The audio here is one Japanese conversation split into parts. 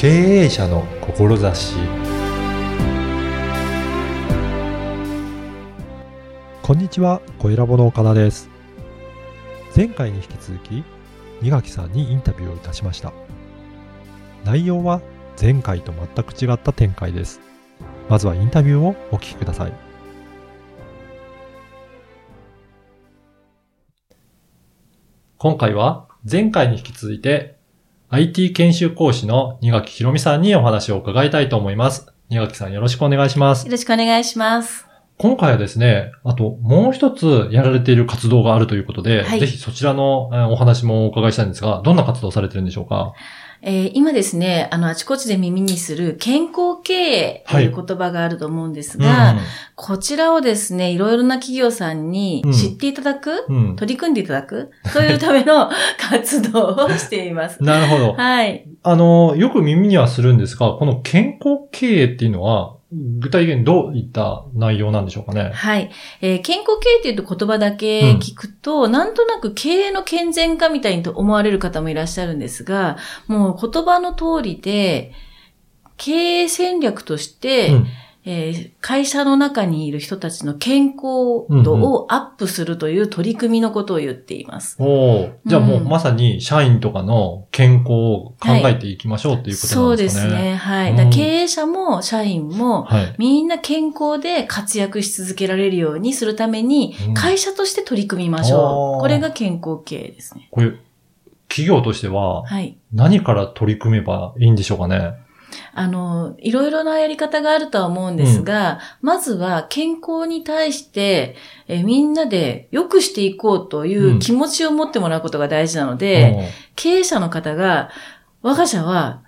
経営者の志こんにちは、小ラボの岡田です。前回に引き続き、二垣さんにインタビューをいたしました。内容は前回と全く違った展開です。まずはインタビューをお聞きください。今回は前回に引き続いて IT 研修講師の二垣ひろみさんにお話を伺いたいと思います。二垣さんよろしくお願いしますよ。ろしくお願いします。今回はですね、あともう一つやられている活動があるということで、はいぜひそちらのえーお話もお伺いしたいんですが、どんな活動をされてるんでしょうか？えー今ですね、あの、あちこちで耳にする健康経営という言葉があると思うんですが、こちらをですね、いろいろな企業さんに知っていただく、うん。うん。取り組んでいただく、そういうための 活動をしています。なるほど。はい。あの、よく耳にはするんですが、この健康経営っていうのは、具体的にどういった内容なんでしょうかね？はい。えー健康経営っていうと言葉だけ聞くと、なんとなく経営の健全化みたいにと思われる方もいらっしゃるんですが、もう言葉の通りで、経営戦略として、うんえー会社の中にいる人たちの健康度をアップするという取り組みのことを言っています。おーじゃあもううんまさに社員とかの健康を考えていきましょうっていうことそうでなんですかね。すね。はい。うん経営者も社員も、はい。みんな健康で活躍し続けられるようにするためにうん、会社として取り組みましょあーう。これが健康経営ですね。こういう企業としてははい。何から取り組めばいいんでしょうかね。あの、いろいろなやり方があるとは思うんですが、まずは健康に対して、えみんなで良くしていこうという気持ちを持ってもらうことが大事なので、経営者の方が、我が社は、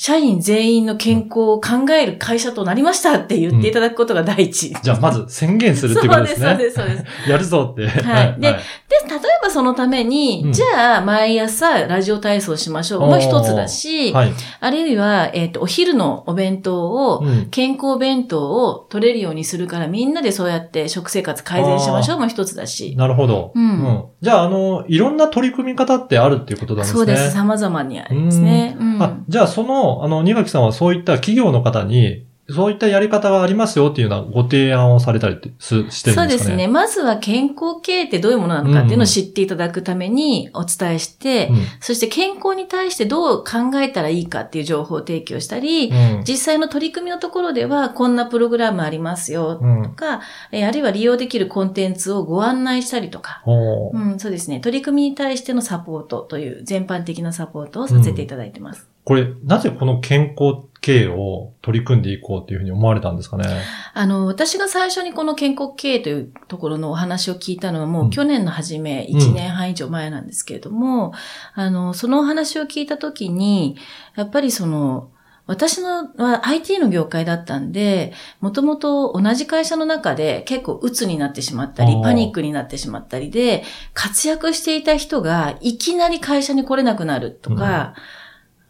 社員全員の健康を考える会社となりましたって言っていただくことが第一。じゃあまず宣言するってことですね。そうです、そうです、そうです。やるぞって。はいでで、例えばそのために、うんじゃあ、毎朝ラジオ体操しましょうも一つだし、はい。あるいは、えっ、と、お昼のお弁当を、うん健康弁当を取れるようにするから、みんなでそうやって食生活改善しましょうも一つだし。なるほど。うんじゃあ、あの、いろんな取り組み方ってあるっていうことなんですね。そうです。様々にありますね。うんあ、じゃあその、あの、二垣さんはそういった企業の方に、そういったやり方がありますよっていうようなご提案をされたりってすしてるんでかね。ですね。まずは健康経営ってどういうものなのかっていうのを知っていただくためにお伝えして、うんそして健康に対してどう考えたらいいかっていう情報を提供したり、うん実際の取り組みのところではこんなプログラムありますよとか、えーあるいは利用できるコンテンツをご案内したりとか、うん、そうですね。取り組みに対してのサポートという全般的なサポートをさせていただいてます。これ、なぜこの健康経営を取り組んでいこうっていうふうに思われたんですかね？あの、私が最初にこの健康経営というところのお話を聞いたのはもうん。う去年の初め、うん1年半以上前なんですけれども、あの、そのお話を聞いたときに、やっぱりその、私のは IT の業界だったんで、もともと同じ会社の中で結構鬱になってしまったりパニックになってしまったりで、活躍していた人がいきなり会社に来れなくなるとか、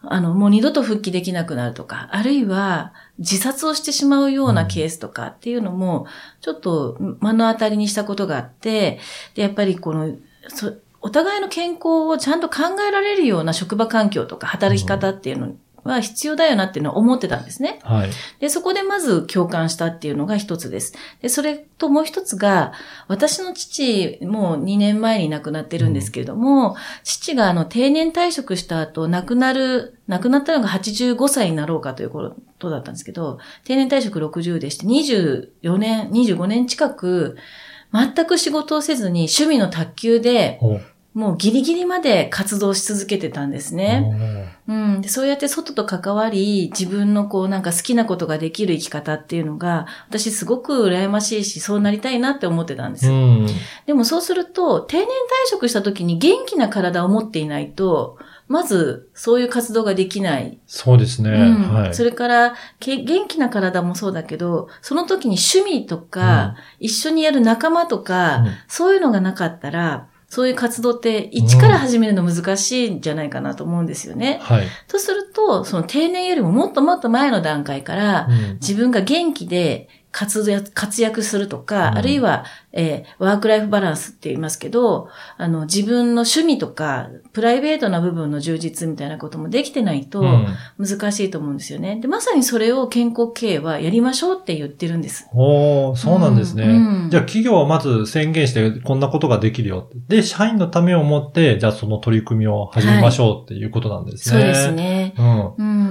あの、もう二度と復帰できなくなるとか、あるいは自殺をしてしまうようなケースとかっていうのも、ちょっと目の当たりにしたことがあって、で、やっぱりこの、そお互いの健康をちゃんと考えられるような職場環境とか働き方っていうのは必要だよなっていうのは思ってたんですね。はい。で、そこでまず共感したっていうのが一つです。で、それともう一つが、私の父も2年前に亡くなってるんですけれども、父があの定年退職した後、亡くなる、亡くなったのが85歳になろうかということだったんですけど、定年退職60でして、24年、25年近く、全く仕事をせずに趣味の卓球で、もうギリギリまで活動し続けてたんですね。うん、でそうやって外と関わり、自分のこうなんか好きなことができる生き方っていうのが、私すごく羨ましいし、そうなりたいなって思ってたんです。うん。でもそうすると、定年退職した時に元気な体を持っていないと、まずそういう活動ができない。そうですね。うんはい。それからけ、元気な体もそうだけど、その時に趣味とか、一緒にやる仲間とか、うんそういうのがなかったら、そういう活動って一から始めるの難しいんじゃないかなと思うんですよね。はい。とすると、その定年よりももっともっと前の段階から、うん自分が元気で活躍活躍するとか、うんあるいは、えーワークライフバランスって言いますけど、あの、自分の趣味とか、プライベートな部分の充実みたいなこともできてないとうん難しいと思うんですよね。で、まさにそれを健康経営はやりましょうって言ってるんです。おーそうなんですね。うんうんじゃあ企業はまず宣言してこんなことができるよって。で、社員のためを思って、じゃあその取り組みを始めましょうっていうことなんですね。そうです。ね。うん。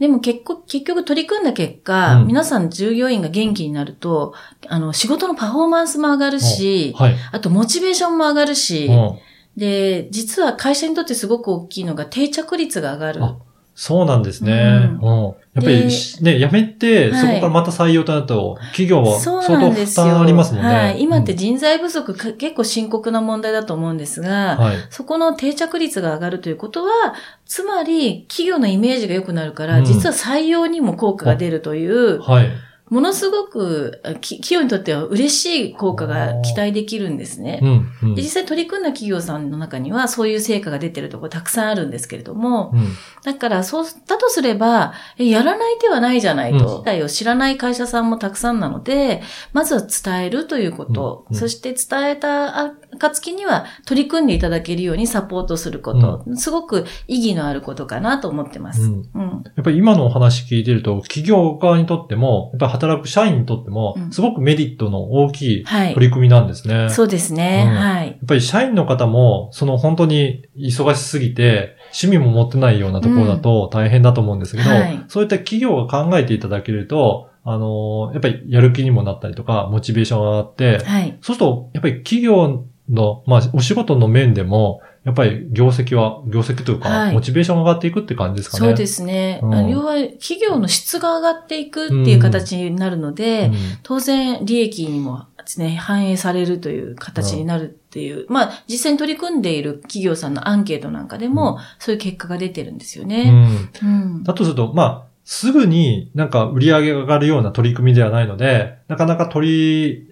うん。でも結構、結局取り組んだ結果、うん皆さん従業員が元気になると、あの、仕事のパフォーマンスも上がるし、はい。あとモチベーションも上がるし、うんで、実は会社にとってすごく大きいのが定着率が上がる。あそうなんですね。ううん。やっぱりね、辞めて、はいそこからまた採用となると、企業はそう相当負なんですよ。担ありますもんね。はい。今ってうん人材不足か、結構深刻な問題だと思うんですが、はい。そこの定着率が上がるということは、つまり企業のイメージが良くなるから、うん実は採用にも効果が出るという、はい。ものすごく企業にとっては嬉しい効果が期待できるんですね。うん。うんで実際取り組んだ企業さんの中にはそういう成果が出てるところたくさんあるんですけれども、うん。だからそうだとすれば、えやらない手はないじゃないと。うん体を知らない会社さんもたくさんなので、まずは伝えるということ、うんうんそして伝えた暁には取り組んでいただけるようにサポートすること、すごく意義のあることかなと思ってます。うんうんやっぱり今のお話聞いてると、企業側にとっても、やっぱり働く社員にとってもう、んすごくメリットの大きいはい。取り組みなんですね。そうですね。うんはい。やっぱり社員の方も、その本当に忙しすぎて、趣味も持ってないようなところだと大変だと思うんですけど、はいそういった企業が考えていただけると、あのーやっぱりやる気にもなったりとか、モチベーションが上がって、はい。そうすると、やっぱり企業の、まあ、お仕事の面でも、やっぱり業績は、業績というか、はいモチベーションが上がっていくって感じですかね。そうですね。うん要は、企業の質が上がっていくっていう形になるので、うん当然、利益にもですね、反映されるという形になるっていう、まあ、実際に取り組んでいる企業さんのアンケートなんかでも、うそういう結果が出てるんですようね。んうん。だとすると、まあ、すぐになんか売り上げが上がるような取り組みではないので、なかなか取り、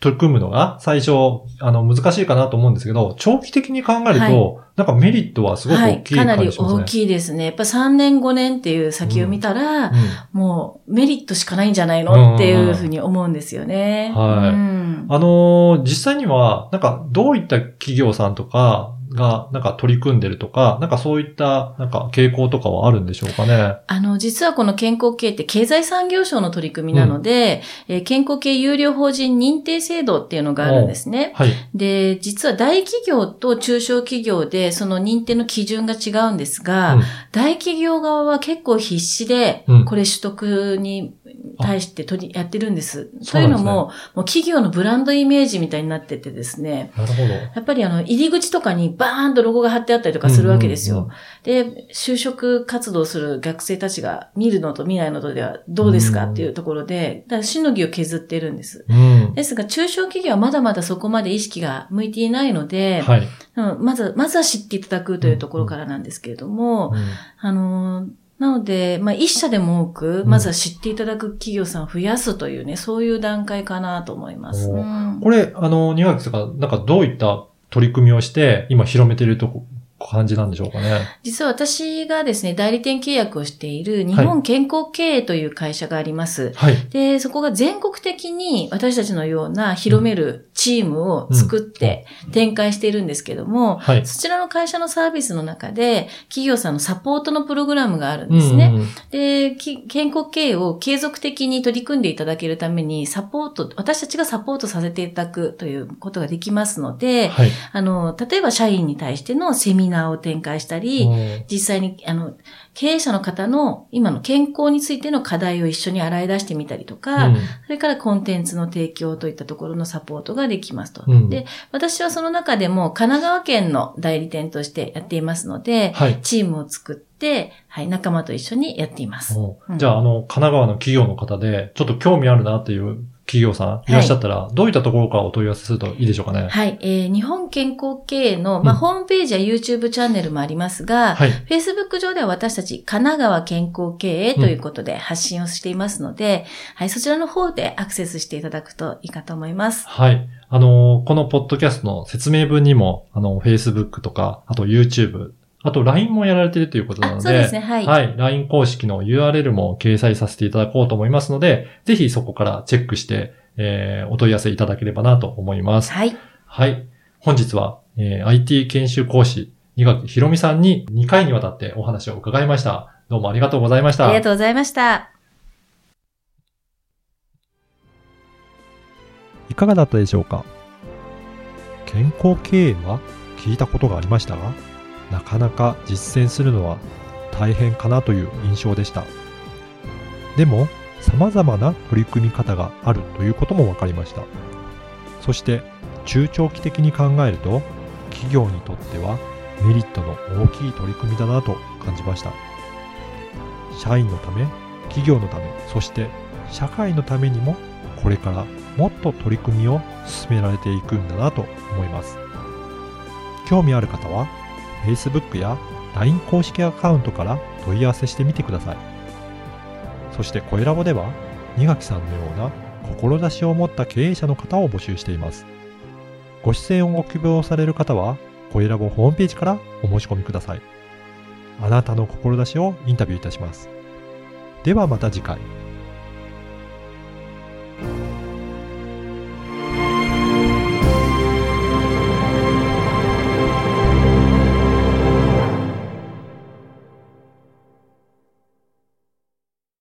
取り組むのが最初、あの、難しいかなと思うんですけど、長期的に考えると、なんかメリットはすごくはい。大きいかなり感じしますね。大きいですね。やっぱ3年5年っていう先を見たら、もうメリットしかないんじゃないのっていうふうに思うんですよね。はいうんあのー実際には、なんか、どういった企業さんとかが、なんか取り組んでるとか、なんかそういった、なんか傾向とかはあるんでしょうかね。あの、実はこの健康経営って経済産業省の取り組みなので、えー健康系有料法人認定制度っていうのがあるんですね。はい。で、実は大企業と中小企業でその認定の基準が違うんですが、うん大企業側は結構必死でうん、これ取得に対して取り、やってるんです。そといううなんですねのも、もう企業のブランドイメージみたいになっててですね、なるほど。やっぱりあの、入り口とかにバーンとロゴが貼ってあったりとかするわけですよ。うんうんで、就職活動する学生たちが見るのと見ないのとではどうですかっていうところで、だからしのぎを削ってるんです。うん。ですが、中小企業はまだまだそこまで意識が向いていないので、はい。うんまず、まずは知っていただくというところからなんですけれども、うんあのーなので、まあ、一社でも多く、うん。まずは知っていただく企業さんを増やすというね、そういう段階かなと思います。これ、あの、庭木さんが、なんかどういった取り組みをして、今広めているとこ、感じなんでしょうかね。実は私がですね、代理店契約をしている日本健康経営という会社があります。はい。で、そこが全国的に私たちのような広めるチームを作って展開しているんですけども、はい。そちらの会社のサービスの中で企業さんのサポートのプログラムがあるんですね。うんうんで、き健康経営を継続的に取り組んでいただけるためにサポート、私たちがサポートさせていただくということができますので、はい。あの、例えば社員に対してのセミナーを展開したり、うん実際に、あの、経営者の方の今の健康についての課題を一緒に洗い出してみたりとか、うんそれからコンテンツの提供といったところのサポートができますと。うんで、私はその中でも神奈川県の代理店としてやっていますので、はい。チームを作って、はい、仲間と一緒にやっています。じゃあ、あの、神奈川の企業の方で、ちょっと興味あるなっていう企業さんいらっしゃったら、どういったところからお問い合わせするといいでしょうかね？はい、えー日本健康経営の、まあ、うんホームページや YouTube チャンネルもありますが、はい。Facebook 上では私たち神奈川健康経営ということで発信をしていますので、はい、そちらの方でアクセスしていただくといいかと思います。はい。あの、このポッドキャストの説明文にも、あの、Facebook とか、あと YouTube あと LINE もやられているということなので、そうですね、はい。はい。LINE 公式の URL も掲載させていただこうと思いますので、ぜひそこからチェックして、えーお問い合わせいただければなと思います。はい。はい。本日は、えー IT 研修講師、二垣ひろみさんに2回にわたってお話を伺いました。どうもありがとうございました。ありがとうございました。いかがだったでしょうか？健康経営は聞いたことがありましたが、なかなか実践するのは大変かなという印象でした。でも、様々な取り組み方があるということも分かりました。そして、中長期的に考えると、企業にとってはメリットの大きい取り組みだなと感じました。社員のため、企業のため、そして社会のためにもこれからもっと取り組みを進められていくんだなと思います。興味ある方は Facebook や LINE 公式アカウントから問い合わせしてみてください。そして声ラボでは二垣さんのような志を持った経営者の方を募集しています。ご出演をご希望される方は声ラボホームページからお申し込みください。あなたの志をインタビューいたします。ではまた次回。